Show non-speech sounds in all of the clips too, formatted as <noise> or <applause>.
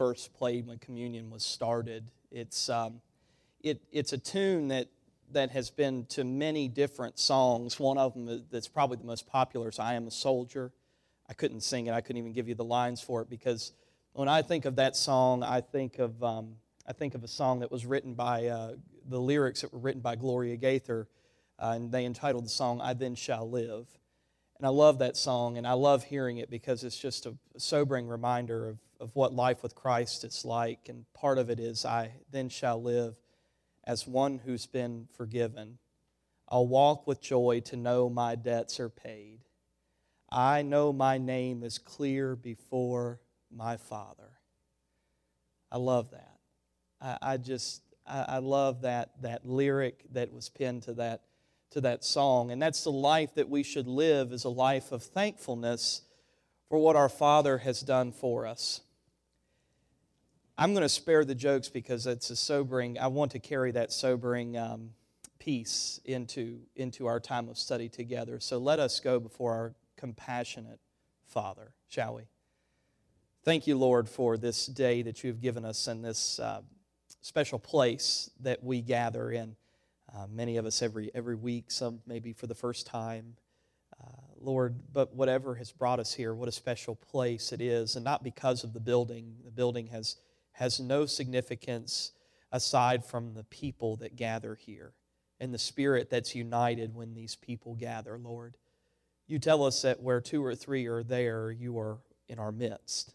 first played when communion was started. It's, um, it, it's a tune that, that has been to many different songs. One of them that's probably the most popular is I Am a Soldier. I couldn't sing it, I couldn't even give you the lines for it because when I think of that song, I think of, um, I think of a song that was written by, uh, the lyrics that were written by Gloria Gaither, uh, and they entitled the song I Then Shall Live. And I love that song, and I love hearing it because it's just a sobering reminder of, of what life with Christ is like. And part of it is, I then shall live as one who's been forgiven. I'll walk with joy to know my debts are paid. I know my name is clear before my Father. I love that. I, I just, I, I love that, that lyric that was pinned to that, to that song. And that's the life that we should live is a life of thankfulness for what our Father has done for us. I'm going to spare the jokes because it's a sobering, I want to carry that sobering um, piece into, into our time of study together. So let us go before our compassionate Father, shall we? Thank you, Lord, for this day that you have given us and this uh, special place that we gather in. Uh, many of us every, every week, some maybe for the first time. Uh, Lord, but whatever has brought us here, what a special place it is, and not because of the building. The building has, has no significance aside from the people that gather here and the spirit that's united when these people gather, Lord. You tell us that where two or three are there, you are in our midst.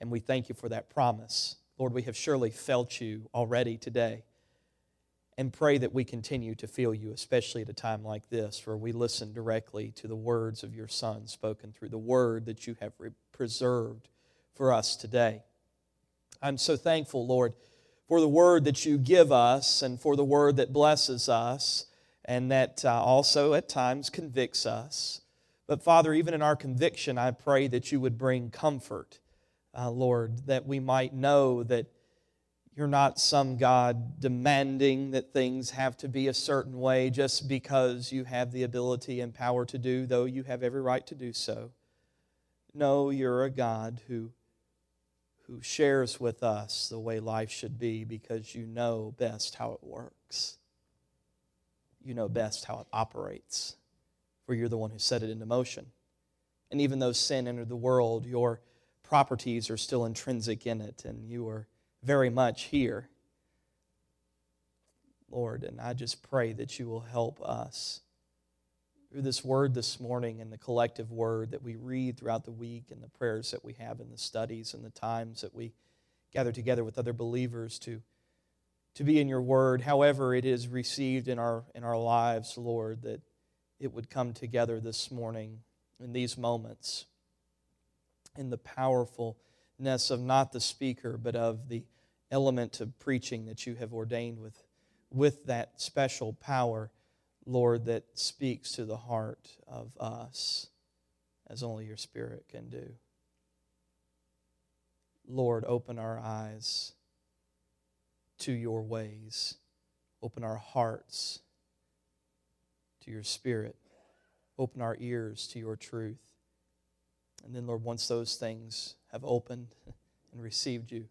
And we thank you for that promise. Lord, we have surely felt you already today. And pray that we continue to feel you, especially at a time like this, where we listen directly to the words of your Son spoken through the word that you have preserved for us today. I'm so thankful, Lord, for the word that you give us and for the word that blesses us and that uh, also at times convicts us. But Father, even in our conviction, I pray that you would bring comfort uh, Lord, that we might know that you're not some God demanding that things have to be a certain way just because you have the ability and power to do, though you have every right to do so. No, you're a God who, who shares with us the way life should be because you know best how it works. You know best how it operates, for you're the one who set it into motion. And even though sin entered the world, your properties are still intrinsic in it, and you are very much here. Lord, and I just pray that you will help us through this word this morning and the collective word that we read throughout the week and the prayers that we have in the studies and the times that we gather together with other believers to, to be in your word, however it is received in our, in our lives, Lord, that it would come together this morning in these moments in the powerfulness of not the speaker, but of the element of preaching that you have ordained with, with that special power, Lord, that speaks to the heart of us as only your Spirit can do. Lord, open our eyes to your ways, open our hearts to your Spirit, open our ears to your truth. And then, Lord, once those things have opened <laughs> and received you,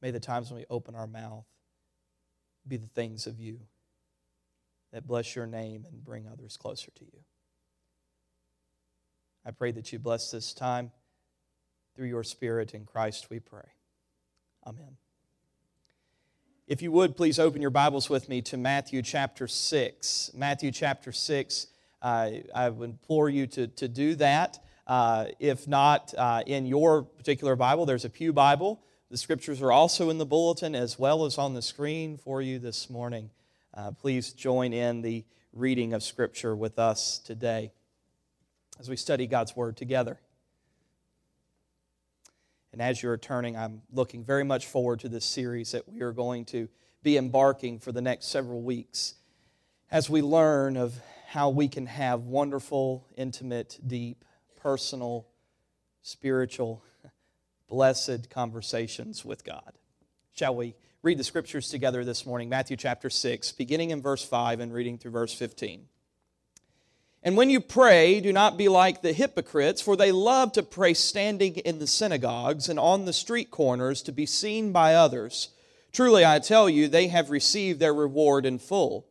may the times when we open our mouth be the things of you that bless your name and bring others closer to you. I pray that you bless this time through your Spirit. In Christ we pray. Amen. If you would, please open your Bibles with me to Matthew chapter 6. Matthew chapter 6. I would implore you to, to do that. Uh, if not uh, in your particular Bible, there's a Pew Bible. The scriptures are also in the bulletin as well as on the screen for you this morning. Uh, please join in the reading of Scripture with us today as we study God's Word together. And as you're turning, I'm looking very much forward to this series that we are going to be embarking for the next several weeks as we learn of how we can have wonderful, intimate, deep, personal, spiritual, blessed conversations with God. Shall we read the scriptures together this morning? Matthew chapter 6, beginning in verse 5 and reading through verse 15. And when you pray, do not be like the hypocrites, for they love to pray standing in the synagogues and on the street corners to be seen by others. Truly, I tell you, they have received their reward in full.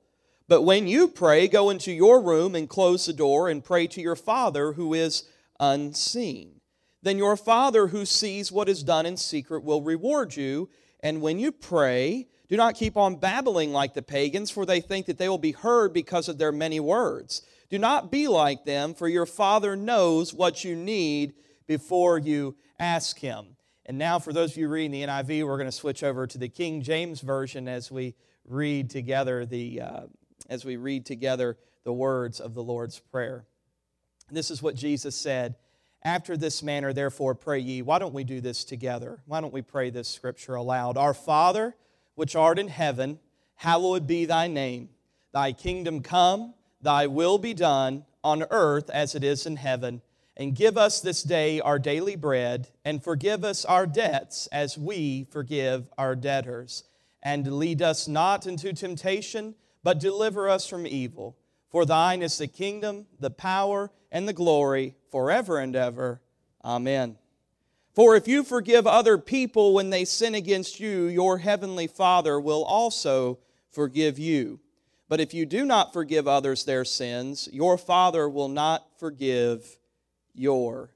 But when you pray, go into your room and close the door and pray to your Father who is unseen. Then your Father who sees what is done in secret will reward you. And when you pray, do not keep on babbling like the pagans, for they think that they will be heard because of their many words. Do not be like them, for your Father knows what you need before you ask Him. And now, for those of you reading the NIV, we're going to switch over to the King James Version as we read together the, uh, as we read together the words of the Lord's Prayer. This is what Jesus said. After this manner, therefore, pray ye. Why don't we do this together? Why don't we pray this scripture aloud? Our Father, which art in heaven, hallowed be thy name. Thy kingdom come Thy will be done on earth as it is in heaven. And give us this day our daily bread, and forgive us our debts as we forgive our debtors. And lead us not into temptation, but deliver us from evil. For thine is the kingdom, the power, and the glory forever and ever. Amen. For if you forgive other people when they sin against you, your heavenly Father will also forgive you. But if you do not forgive others their sins, your Father will not forgive your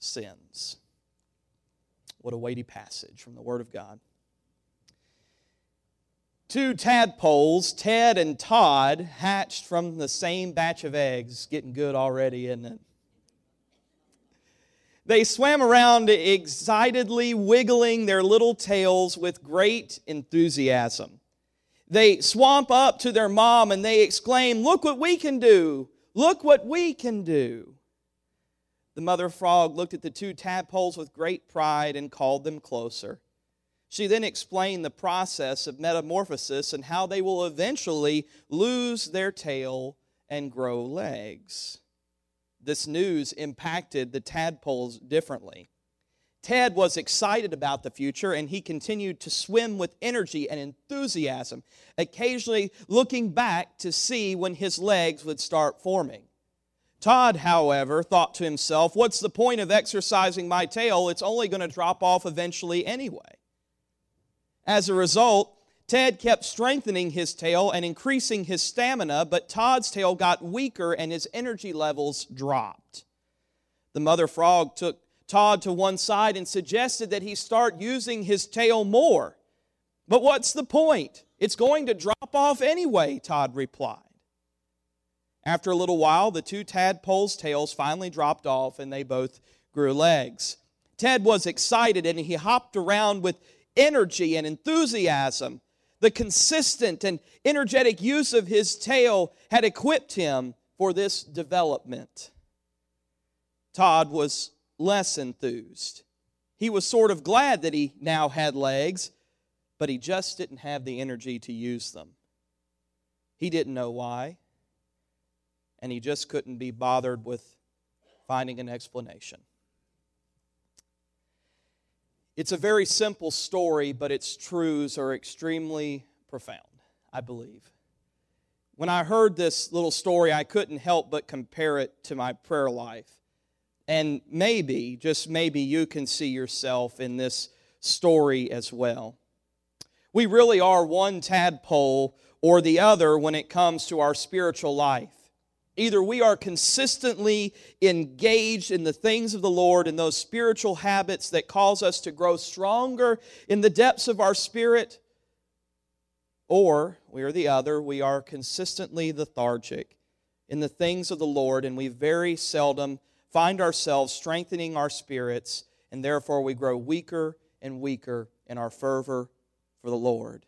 sins. What a weighty passage from the Word of God. Two tadpoles, Ted and Todd, hatched from the same batch of eggs. Getting good already, isn't it? They swam around excitedly, wiggling their little tails with great enthusiasm they swamp up to their mom and they exclaim, Look what we can do! Look what we can do! The mother frog looked at the two tadpoles with great pride and called them closer. She then explained the process of metamorphosis and how they will eventually lose their tail and grow legs. This news impacted the tadpoles differently. Ted was excited about the future and he continued to swim with energy and enthusiasm, occasionally looking back to see when his legs would start forming. Todd, however, thought to himself, What's the point of exercising my tail? It's only going to drop off eventually anyway. As a result, Ted kept strengthening his tail and increasing his stamina, but Todd's tail got weaker and his energy levels dropped. The mother frog took Todd to one side and suggested that he start using his tail more. But what's the point? It's going to drop off anyway, Todd replied. After a little while, the two tadpoles' tails finally dropped off and they both grew legs. Ted was excited and he hopped around with energy and enthusiasm. The consistent and energetic use of his tail had equipped him for this development. Todd was less enthused. He was sort of glad that he now had legs, but he just didn't have the energy to use them. He didn't know why, and he just couldn't be bothered with finding an explanation. It's a very simple story, but its truths are extremely profound, I believe. When I heard this little story, I couldn't help but compare it to my prayer life. And maybe, just maybe, you can see yourself in this story as well. We really are one tadpole or the other when it comes to our spiritual life. Either we are consistently engaged in the things of the Lord and those spiritual habits that cause us to grow stronger in the depths of our spirit, or we are the other, we are consistently lethargic in the things of the Lord and we very seldom find ourselves strengthening our spirits, and therefore we grow weaker and weaker in our fervor for the Lord.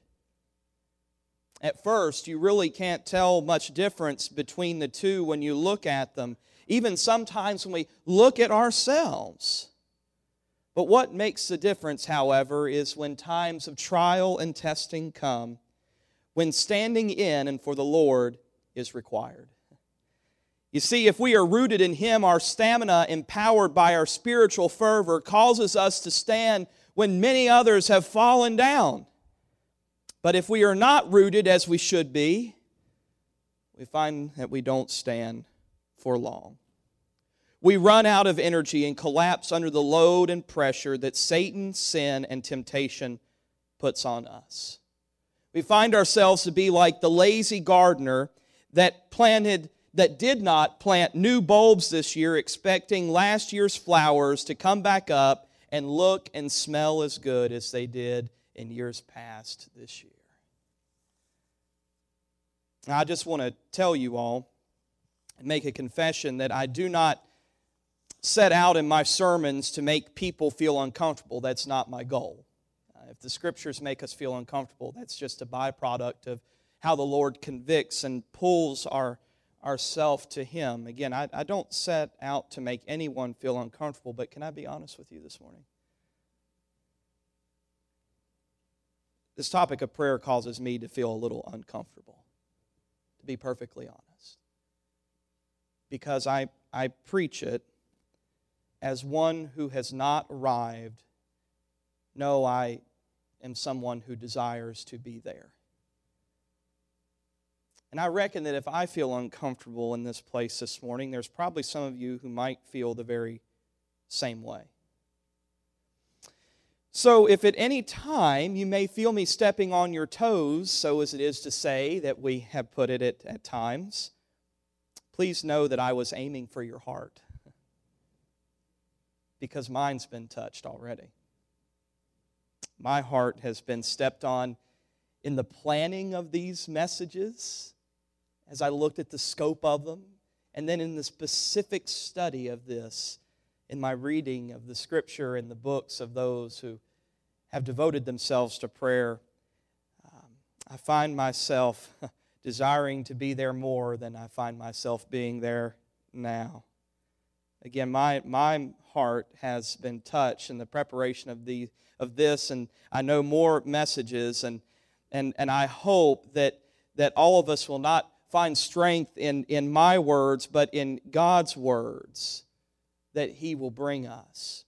At first, you really can't tell much difference between the two when you look at them, even sometimes when we look at ourselves. But what makes the difference, however, is when times of trial and testing come, when standing in and for the Lord is required. You see, if we are rooted in Him, our stamina, empowered by our spiritual fervor, causes us to stand when many others have fallen down. But if we are not rooted as we should be, we find that we don't stand for long. We run out of energy and collapse under the load and pressure that Satan, sin, and temptation puts on us. We find ourselves to be like the lazy gardener that planted that did not plant new bulbs this year expecting last year's flowers to come back up and look and smell as good as they did in years past this year. I just want to tell you all and make a confession that I do not set out in my sermons to make people feel uncomfortable. That's not my goal. Uh, if the scriptures make us feel uncomfortable, that's just a byproduct of how the Lord convicts and pulls our ourself to Him. Again, I, I don't set out to make anyone feel uncomfortable, but can I be honest with you this morning? This topic of prayer causes me to feel a little uncomfortable to be perfectly honest. Because I, I preach it as one who has not arrived. No, I am someone who desires to be there. And I reckon that if I feel uncomfortable in this place this morning, there's probably some of you who might feel the very same way. So, if at any time you may feel me stepping on your toes, so as it is to say that we have put it at, at times, please know that I was aiming for your heart because mine's been touched already. My heart has been stepped on in the planning of these messages as I looked at the scope of them, and then in the specific study of this in my reading of the scripture and the books of those who have devoted themselves to prayer, um, I find myself <laughs> desiring to be there more than I find myself being there now. Again, my, my heart has been touched in the preparation of, the, of this, and I know more messages, and, and, and I hope that, that all of us will not find strength in, in my words, but in God's words that He will bring us.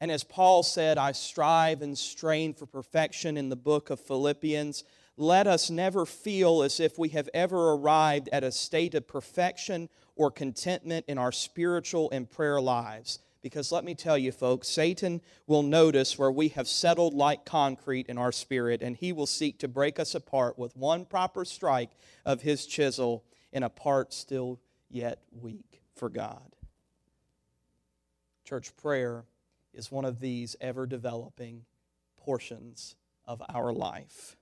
And as Paul said, I strive and strain for perfection in the book of Philippians. Let us never feel as if we have ever arrived at a state of perfection or contentment in our spiritual and prayer lives. Because let me tell you, folks, Satan will notice where we have settled like concrete in our spirit, and he will seek to break us apart with one proper strike of his chisel in a part still yet weak for God. Church prayer is one of these ever developing portions of our life.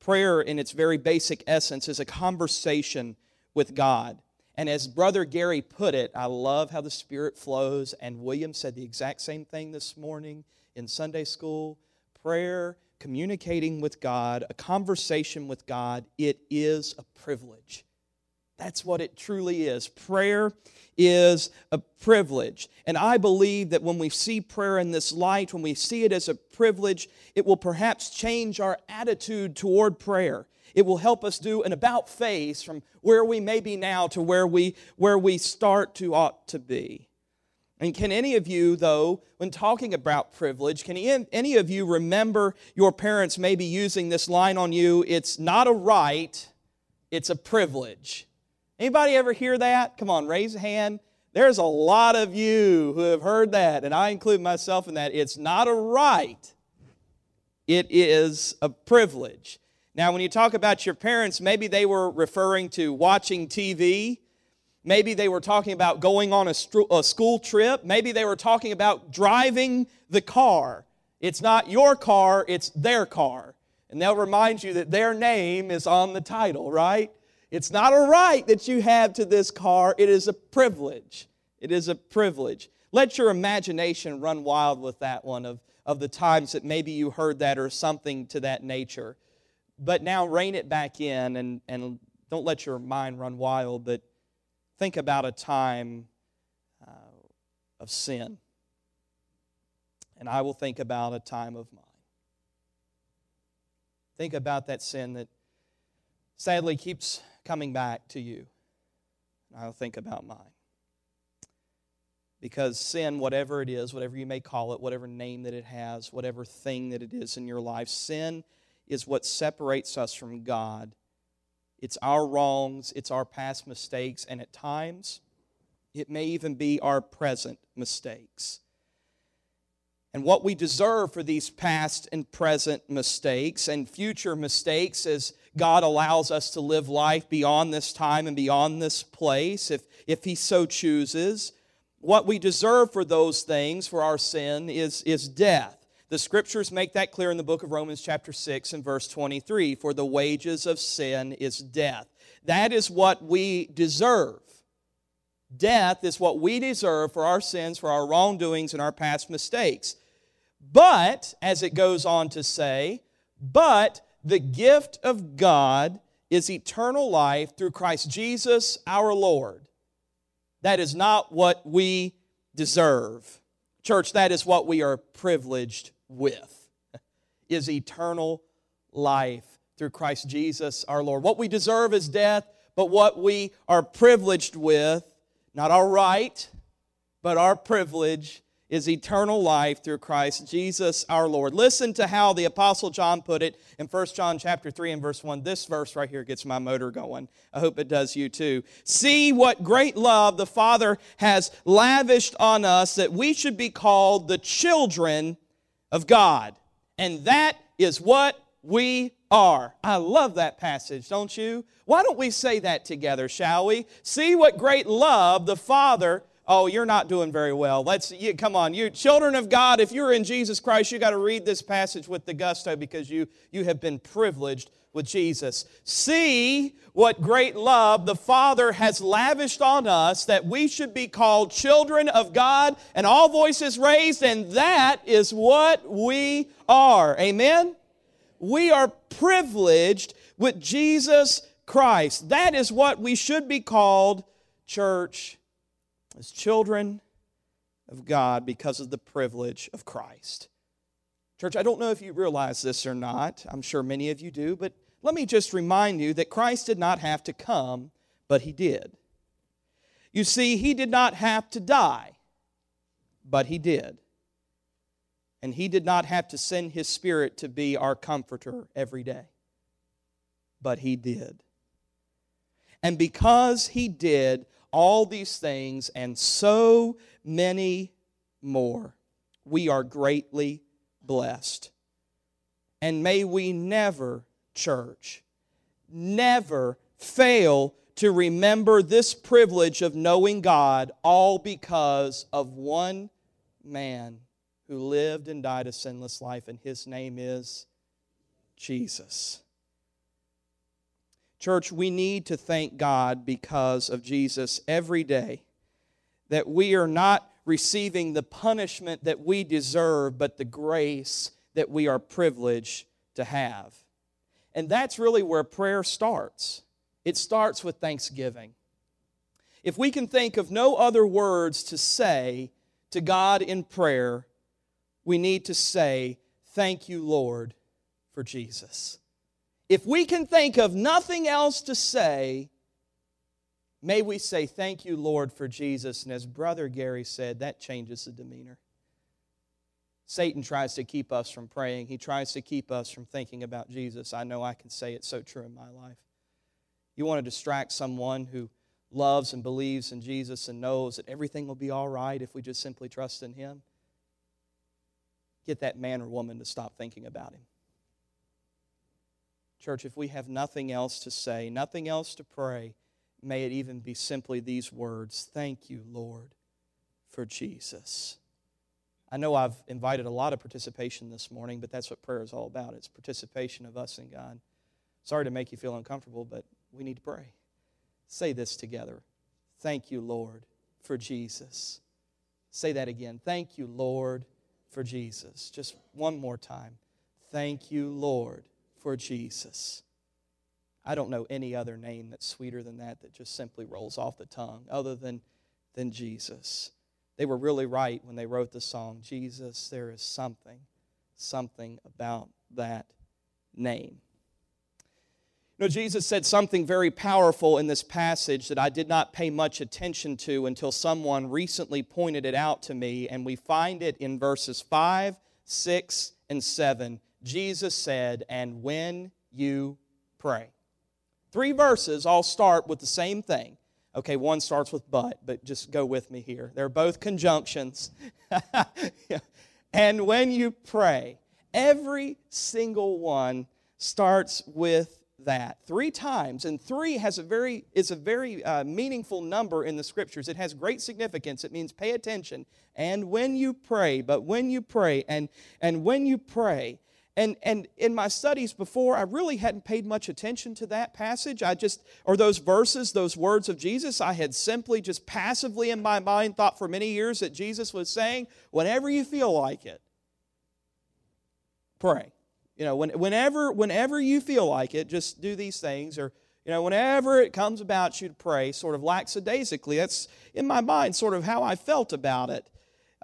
Prayer, in its very basic essence, is a conversation with God. And as Brother Gary put it, I love how the Spirit flows. And William said the exact same thing this morning in Sunday school. Prayer, communicating with God, a conversation with God, it is a privilege. That's what it truly is. Prayer is a privilege. And I believe that when we see prayer in this light, when we see it as a privilege, it will perhaps change our attitude toward prayer. It will help us do an about face from where we may be now to where we, where we start to ought to be. And can any of you, though, when talking about privilege, can any of you remember your parents maybe using this line on you? It's not a right, it's a privilege. Anybody ever hear that? Come on, raise a hand. There's a lot of you who have heard that, and I include myself in that. It's not a right, it is a privilege. Now, when you talk about your parents, maybe they were referring to watching TV. Maybe they were talking about going on a, a school trip. Maybe they were talking about driving the car. It's not your car, it's their car. And they'll remind you that their name is on the title, right? It's not a right that you have to this car, it is a privilege. It is a privilege. Let your imagination run wild with that one of, of the times that maybe you heard that or something to that nature. But now rein it back in and, and don't let your mind run wild, but think about a time uh, of sin. And I will think about a time of mine. Think about that sin that sadly keeps coming back to you. I'll think about mine. Because sin, whatever it is, whatever you may call it, whatever name that it has, whatever thing that it is in your life, sin is what separates us from God it's our wrongs, it's our past mistakes, and at times, it may even be our present mistakes. And what we deserve for these past and present mistakes and future mistakes as God allows us to live life beyond this time and beyond this place, if, if He so chooses, what we deserve for those things, for our sin, is, is death. The scriptures make that clear in the book of Romans, chapter 6, and verse 23 For the wages of sin is death. That is what we deserve. Death is what we deserve for our sins, for our wrongdoings, and our past mistakes. But, as it goes on to say, but the gift of God is eternal life through Christ Jesus our Lord. That is not what we deserve. Church, that is what we are privileged with <laughs> is eternal life through Christ Jesus our Lord. What we deserve is death, but what we are privileged with, not our right, but our privilege, is eternal life through Christ Jesus our Lord. Listen to how the apostle John put it in 1 John chapter 3 and verse 1. This verse right here gets my motor going. I hope it does you too. See what great love the Father has lavished on us that we should be called the children of God. And that is what we are. I love that passage, don't you? Why don't we say that together, shall we? See what great love the Father Oh, you're not doing very well. Let's you, come on, you children of God. If you're in Jesus Christ, you got to read this passage with the gusto because you you have been privileged with Jesus. See what great love the Father has lavished on us that we should be called children of God, and all voices raised, and that is what we are. Amen. We are privileged with Jesus Christ. That is what we should be called, church as children of God because of the privilege of Christ. Church, I don't know if you realize this or not. I'm sure many of you do, but let me just remind you that Christ did not have to come, but He did. You see, He did not have to die, but He did. And He did not have to send His Spirit to be our comforter every day, but He did. And because He did, all these things and so many more. We are greatly blessed. And may we never, church, never fail to remember this privilege of knowing God, all because of one man who lived and died a sinless life, and his name is Jesus. Church, we need to thank God because of Jesus every day that we are not receiving the punishment that we deserve, but the grace that we are privileged to have. And that's really where prayer starts. It starts with thanksgiving. If we can think of no other words to say to God in prayer, we need to say, Thank you, Lord, for Jesus. If we can think of nothing else to say, may we say, Thank you, Lord, for Jesus. And as Brother Gary said, that changes the demeanor. Satan tries to keep us from praying, he tries to keep us from thinking about Jesus. I know I can say it's so true in my life. You want to distract someone who loves and believes in Jesus and knows that everything will be all right if we just simply trust in Him? Get that man or woman to stop thinking about Him. Church, if we have nothing else to say, nothing else to pray, may it even be simply these words Thank you, Lord, for Jesus. I know I've invited a lot of participation this morning, but that's what prayer is all about. It's participation of us in God. Sorry to make you feel uncomfortable, but we need to pray. Say this together. Thank you, Lord, for Jesus. Say that again. Thank you, Lord, for Jesus. Just one more time. Thank you, Lord, for Jesus. I don't know any other name that's sweeter than that that just simply rolls off the tongue other than, than Jesus. They were really right when they wrote the song, Jesus, there is something, something about that name. You know, Jesus said something very powerful in this passage that I did not pay much attention to until someone recently pointed it out to me, and we find it in verses 5, 6, and 7. Jesus said, And when you pray. Three verses all start with the same thing. Okay, one starts with but, but just go with me here. They're both conjunctions. <laughs> and when you pray, every single one starts with that three times and three has a very is a very uh, meaningful number in the scriptures it has great significance it means pay attention and when you pray but when you pray and and when you pray and and in my studies before i really hadn't paid much attention to that passage i just or those verses those words of jesus i had simply just passively in my mind thought for many years that jesus was saying whenever you feel like it pray you know, when, whenever, whenever you feel like it, just do these things. Or, you know, whenever it comes about you to pray, sort of lackadaisically, that's in my mind sort of how I felt about it.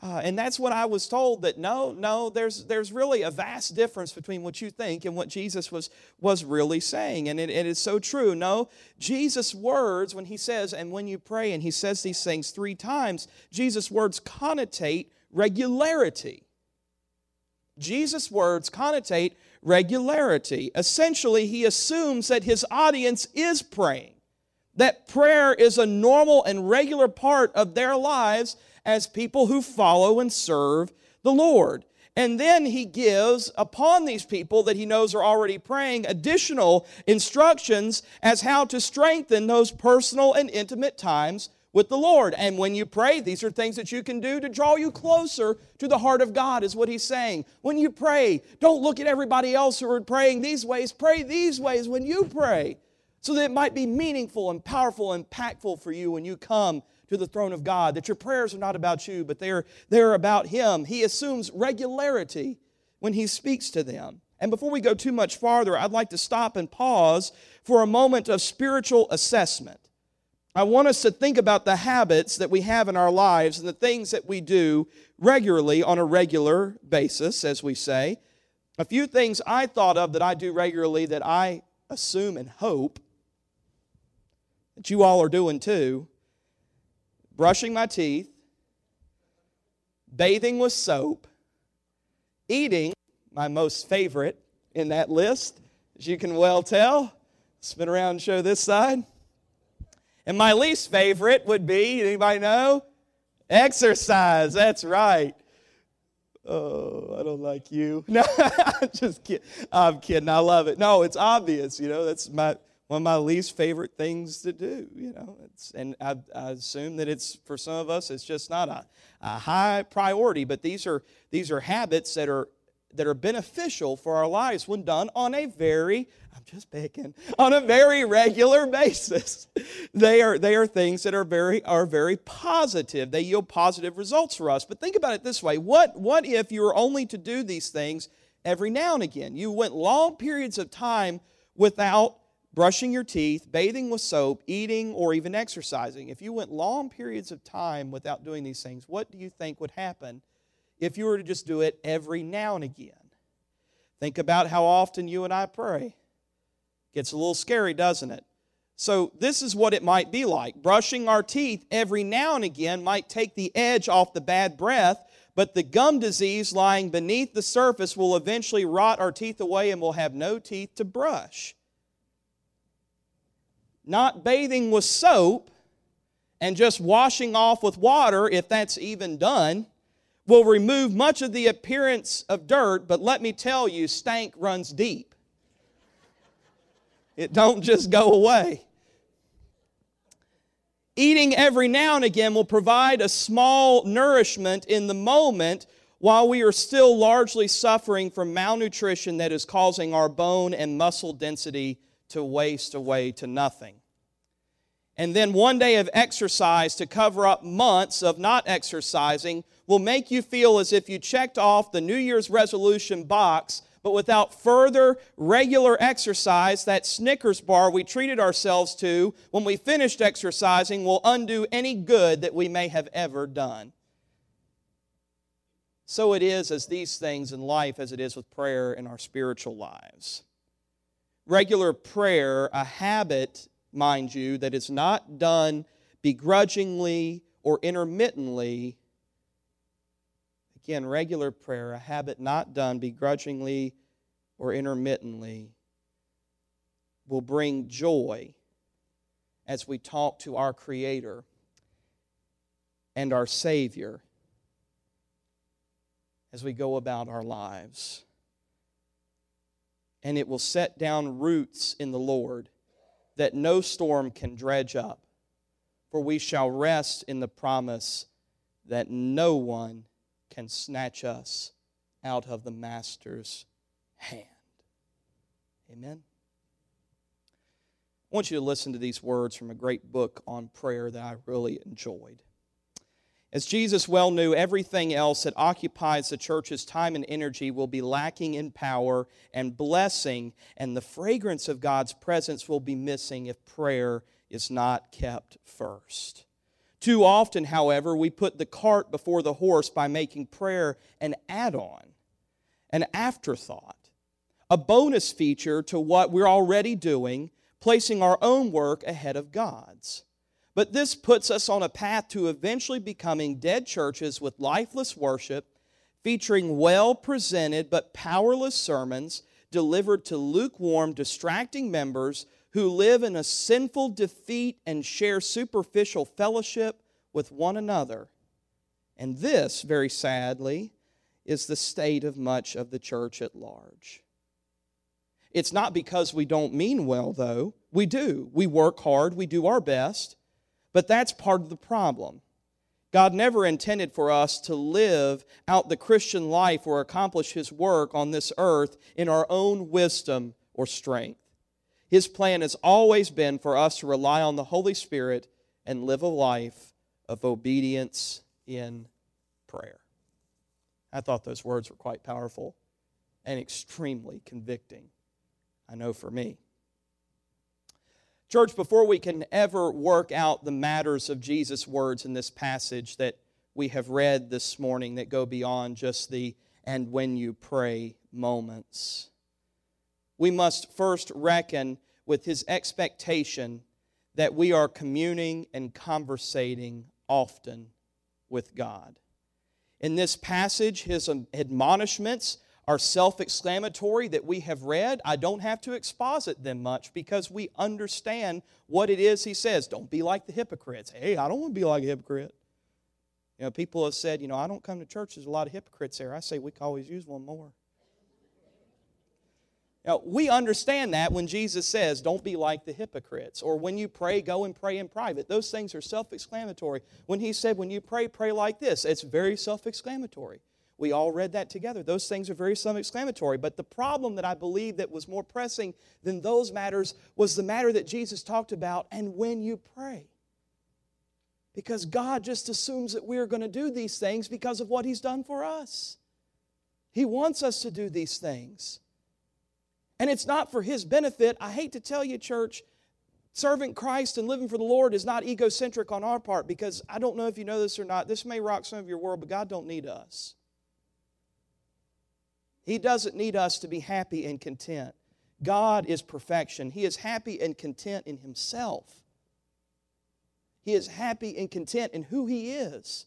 Uh, and that's what I was told that no, no, there's, there's really a vast difference between what you think and what Jesus was, was really saying. And it, it is so true. No, Jesus' words, when he says, and when you pray, and he says these things three times, Jesus' words connotate regularity. Jesus' words connotate regularity. Essentially, he assumes that his audience is praying, that prayer is a normal and regular part of their lives as people who follow and serve the Lord. And then he gives upon these people that he knows are already praying additional instructions as how to strengthen those personal and intimate times with the Lord. And when you pray, these are things that you can do to draw you closer to the heart of God, is what he's saying. When you pray, don't look at everybody else who are praying these ways. Pray these ways when you pray, so that it might be meaningful and powerful and impactful for you when you come to the throne of God. That your prayers are not about you, but they're, they're about him. He assumes regularity when he speaks to them. And before we go too much farther, I'd like to stop and pause for a moment of spiritual assessment. I want us to think about the habits that we have in our lives and the things that we do regularly on a regular basis, as we say. A few things I thought of that I do regularly that I assume and hope that you all are doing too brushing my teeth, bathing with soap, eating, my most favorite in that list, as you can well tell. Spin around and show this side and my least favorite would be, anybody know? Exercise. That's right. Oh, I don't like you. <laughs> No, I'm just kidding. I'm kidding. I love it. No, it's obvious. You know, that's my one of my least favorite things to do. You know, and I, I assume that it's for some of us, it's just not a, a high priority. But these are these are habits that are that are beneficial for our lives when done on a very I'm just picking on a very regular basis. <laughs> They are they are things that are very are very positive. They yield positive results for us. But think about it this way: what what if you were only to do these things every now and again? You went long periods of time without brushing your teeth, bathing with soap, eating, or even exercising. If you went long periods of time without doing these things, what do you think would happen if you were to just do it every now and again? Think about how often you and I pray. Gets a little scary, doesn't it? So, this is what it might be like. Brushing our teeth every now and again might take the edge off the bad breath, but the gum disease lying beneath the surface will eventually rot our teeth away and we'll have no teeth to brush. Not bathing with soap and just washing off with water, if that's even done, will remove much of the appearance of dirt, but let me tell you, stank runs deep. It don't just go away. Eating every now and again will provide a small nourishment in the moment while we are still largely suffering from malnutrition that is causing our bone and muscle density to waste away to nothing. And then one day of exercise to cover up months of not exercising will make you feel as if you checked off the New Year's resolution box but without further regular exercise, that Snickers bar we treated ourselves to when we finished exercising will undo any good that we may have ever done. So it is as these things in life as it is with prayer in our spiritual lives. Regular prayer, a habit, mind you, that is not done begrudgingly or intermittently, Again, regular prayer, a habit not done begrudgingly or intermittently, will bring joy as we talk to our Creator and our Savior as we go about our lives. And it will set down roots in the Lord that no storm can dredge up, for we shall rest in the promise that no one can snatch us out of the Master's hand. Amen. I want you to listen to these words from a great book on prayer that I really enjoyed. As Jesus well knew, everything else that occupies the church's time and energy will be lacking in power and blessing, and the fragrance of God's presence will be missing if prayer is not kept first. Too often, however, we put the cart before the horse by making prayer an add on, an afterthought, a bonus feature to what we're already doing, placing our own work ahead of God's. But this puts us on a path to eventually becoming dead churches with lifeless worship, featuring well presented but powerless sermons delivered to lukewarm, distracting members who live in a sinful defeat and share superficial fellowship with one another. And this, very sadly, is the state of much of the church at large. It's not because we don't mean well, though. We do. We work hard, we do our best. But that's part of the problem. God never intended for us to live out the Christian life or accomplish His work on this earth in our own wisdom or strength. His plan has always been for us to rely on the Holy Spirit and live a life of obedience in prayer. I thought those words were quite powerful and extremely convicting. I know for me. Church, before we can ever work out the matters of Jesus' words in this passage that we have read this morning that go beyond just the and when you pray moments, we must first reckon with his expectation that we are communing and conversating often with God. In this passage, his admonishments are self exclamatory that we have read. I don't have to exposit them much because we understand what it is he says. Don't be like the hypocrites. Hey, I don't want to be like a hypocrite. You know, people have said, you know, I don't come to church, there's a lot of hypocrites there. I say we can always use one more. Now, we understand that when Jesus says, don't be like the hypocrites, or when you pray, go and pray in private. Those things are self exclamatory. When he said, when you pray, pray like this, it's very self exclamatory. We all read that together. Those things are very self exclamatory. But the problem that I believe that was more pressing than those matters was the matter that Jesus talked about and when you pray. Because God just assumes that we're going to do these things because of what He's done for us. He wants us to do these things. And it's not for His benefit. I hate to tell you, church, serving Christ and living for the Lord is not egocentric on our part because I don't know if you know this or not. This may rock some of your world, but God don't need us. He doesn't need us to be happy and content. God is perfection. He is happy and content in Himself. He is happy and content in who He is.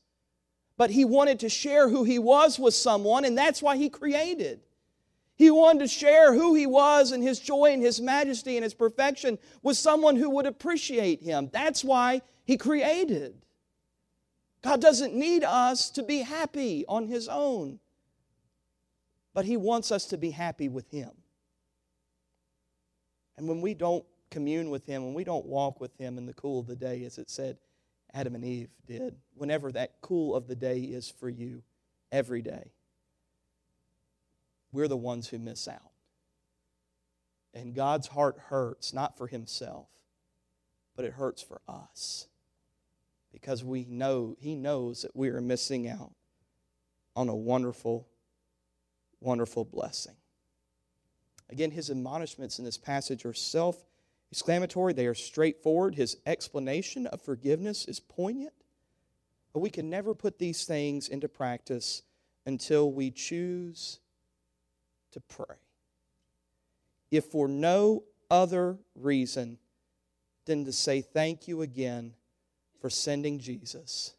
But He wanted to share who He was with someone, and that's why He created. He wanted to share who He was and His joy and His majesty and His perfection with someone who would appreciate Him. That's why He created. God doesn't need us to be happy on His own but He wants us to be happy with Him. And when we don't commune with Him, when we don't walk with Him in the cool of the day, as it said Adam and Eve did, whenever that cool of the day is for you, every day, we're the ones who miss out. And God's heart hurts, not for Himself, but it hurts for us. Because we know, He knows that we are missing out on a wonderful wonderful blessing. Again, his admonishments in this passage are self exclamatory, they are straightforward. His explanation of forgiveness is poignant. But we can never put these things into practice until we choose to pray. If for no other reason than to say thank you again for sending Jesus,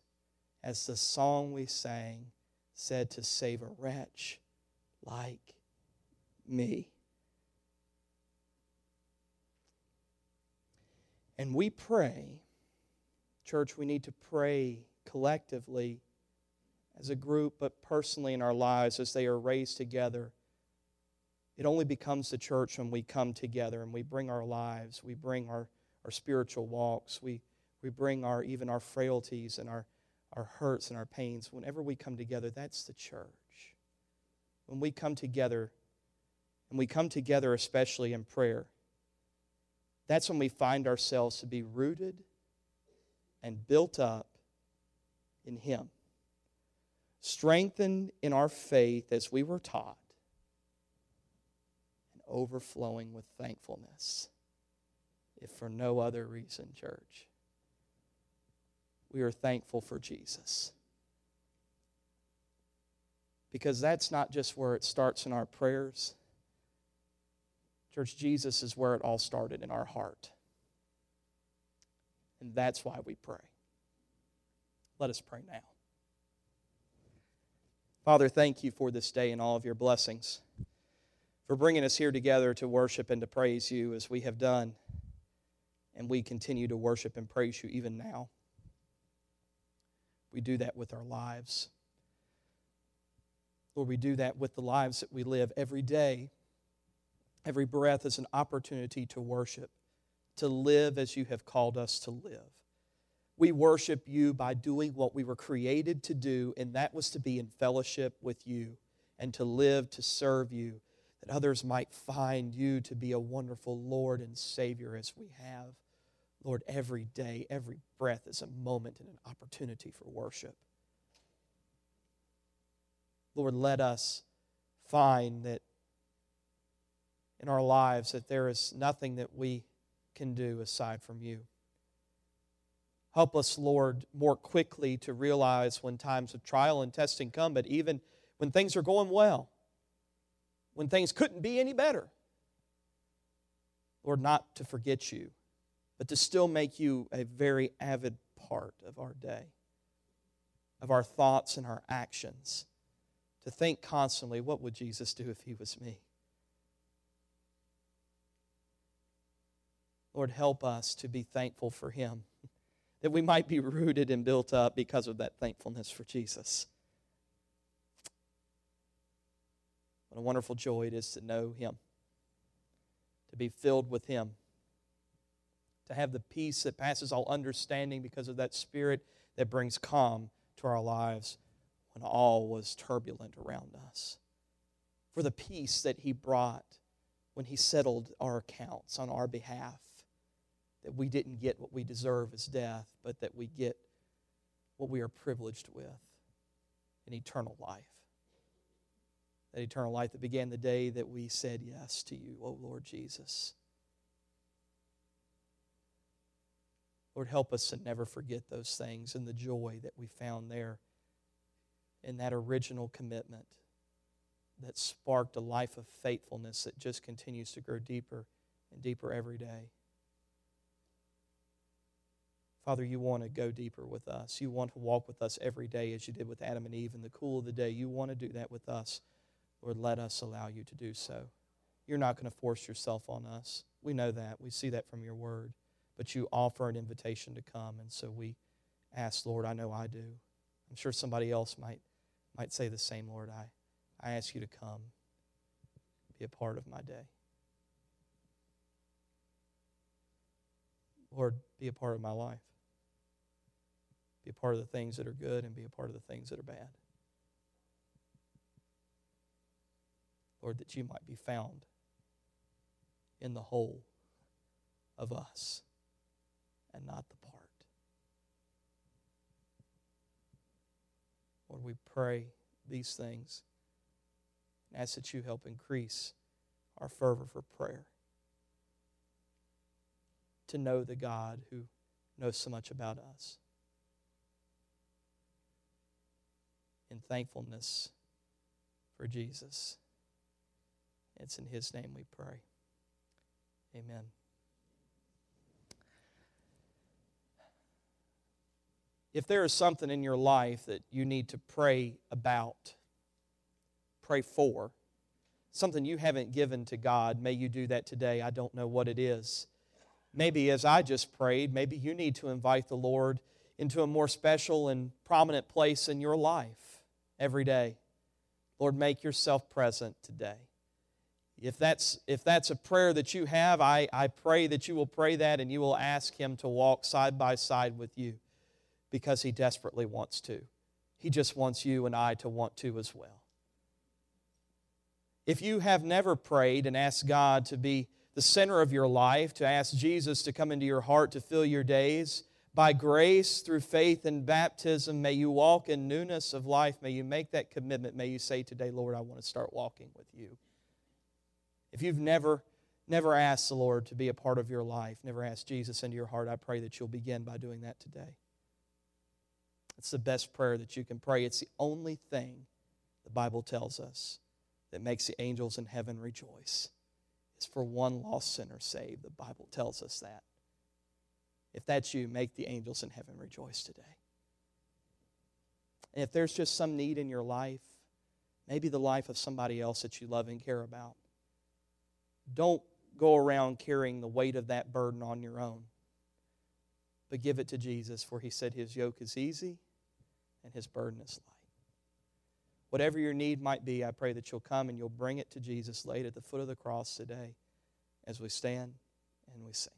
as the song we sang said, to save a wretch like me. And we pray, church, we need to pray collectively as a group, but personally in our lives as they are raised together. It only becomes the church when we come together and we bring our lives, we bring our, our spiritual walks, we, we bring our even our frailties and our, our hurts and our pains. Whenever we come together, that's the church. When we come together, and we come together especially in prayer, that's when we find ourselves to be rooted and built up in Him, strengthened in our faith as we were taught, and overflowing with thankfulness, if for no other reason, church. We are thankful for Jesus. Because that's not just where it starts in our prayers Church, Jesus is where it all started in our heart. And that's why we pray. Let us pray now. Father, thank you for this day and all of your blessings, for bringing us here together to worship and to praise you as we have done. And we continue to worship and praise you even now. We do that with our lives. Lord, we do that with the lives that we live every day Every breath is an opportunity to worship, to live as you have called us to live. We worship you by doing what we were created to do, and that was to be in fellowship with you and to live to serve you, that others might find you to be a wonderful Lord and Savior as we have. Lord, every day, every breath is a moment and an opportunity for worship. Lord, let us find that in our lives that there is nothing that we can do aside from you. Help us, Lord, more quickly to realize when times of trial and testing come, but even when things are going well, when things couldn't be any better. Lord, not to forget you, but to still make you a very avid part of our day, of our thoughts and our actions. To think constantly, what would Jesus do if he was me? Lord, help us to be thankful for Him, <laughs> that we might be rooted and built up because of that thankfulness for Jesus. What a wonderful joy it is to know Him, to be filled with Him, to have the peace that passes all understanding because of that Spirit that brings calm to our lives when all was turbulent around us. For the peace that He brought when He settled our accounts on our behalf that we didn't get what we deserve as death, but that we get what we are privileged with an eternal life. That eternal life that began the day that we said yes to you, O Lord Jesus. Lord, help us to never forget those things and the joy that we found there in that original commitment that sparked a life of faithfulness that just continues to grow deeper and deeper every day. Father, you want to go deeper with us. You want to walk with us every day as you did with Adam and Eve in the cool of the day. You want to do that with us. Lord, let us allow you to do so. You're not going to force yourself on us. We know that. We see that from your word. But you offer an invitation to come, and so we ask, Lord, I know I do. I'm sure somebody else might, might say the same, Lord. I, I ask you to come, be a part of my day. Lord, be a part of my life be a part of the things that are good and be a part of the things that are bad. Lord, that you might be found in the whole of us and not the part. Lord, we pray these things and ask that you help increase our fervor for prayer. To know the God who knows so much about us. in thankfulness for Jesus. It's in His name we pray. Amen. If there is something in your life that you need to pray about, pray for, something you haven't given to God, may you do that today. I don't know what it is. Maybe as I just prayed, maybe you need to invite the Lord into a more special and prominent place in your life every day. Lord, make yourself present today. If that's, if that's a prayer that you have, I, I pray that you will pray that and you will ask Him to walk side by side with you because He desperately wants to. He just wants you and I to want to as well. If you have never prayed and asked God to be the center of your life, to ask Jesus to come into your heart to fill your days, by grace through faith and baptism, may you walk in newness of life. May you make that commitment. May you say today, Lord, I want to start walking with you. If you've never, never asked the Lord to be a part of your life, never asked Jesus into your heart, I pray that you'll begin by doing that today. It's the best prayer that you can pray. It's the only thing the Bible tells us that makes the angels in heaven rejoice. It's for one lost sinner saved. The Bible tells us that. If that's you, make the angels in heaven rejoice today. And if there's just some need in your life, maybe the life of somebody else that you love and care about, don't go around carrying the weight of that burden on your own. But give it to Jesus, for he said his yoke is easy and his burden is light. Whatever your need might be, I pray that you'll come and you'll bring it to Jesus, laid at the foot of the cross today as we stand and we sing.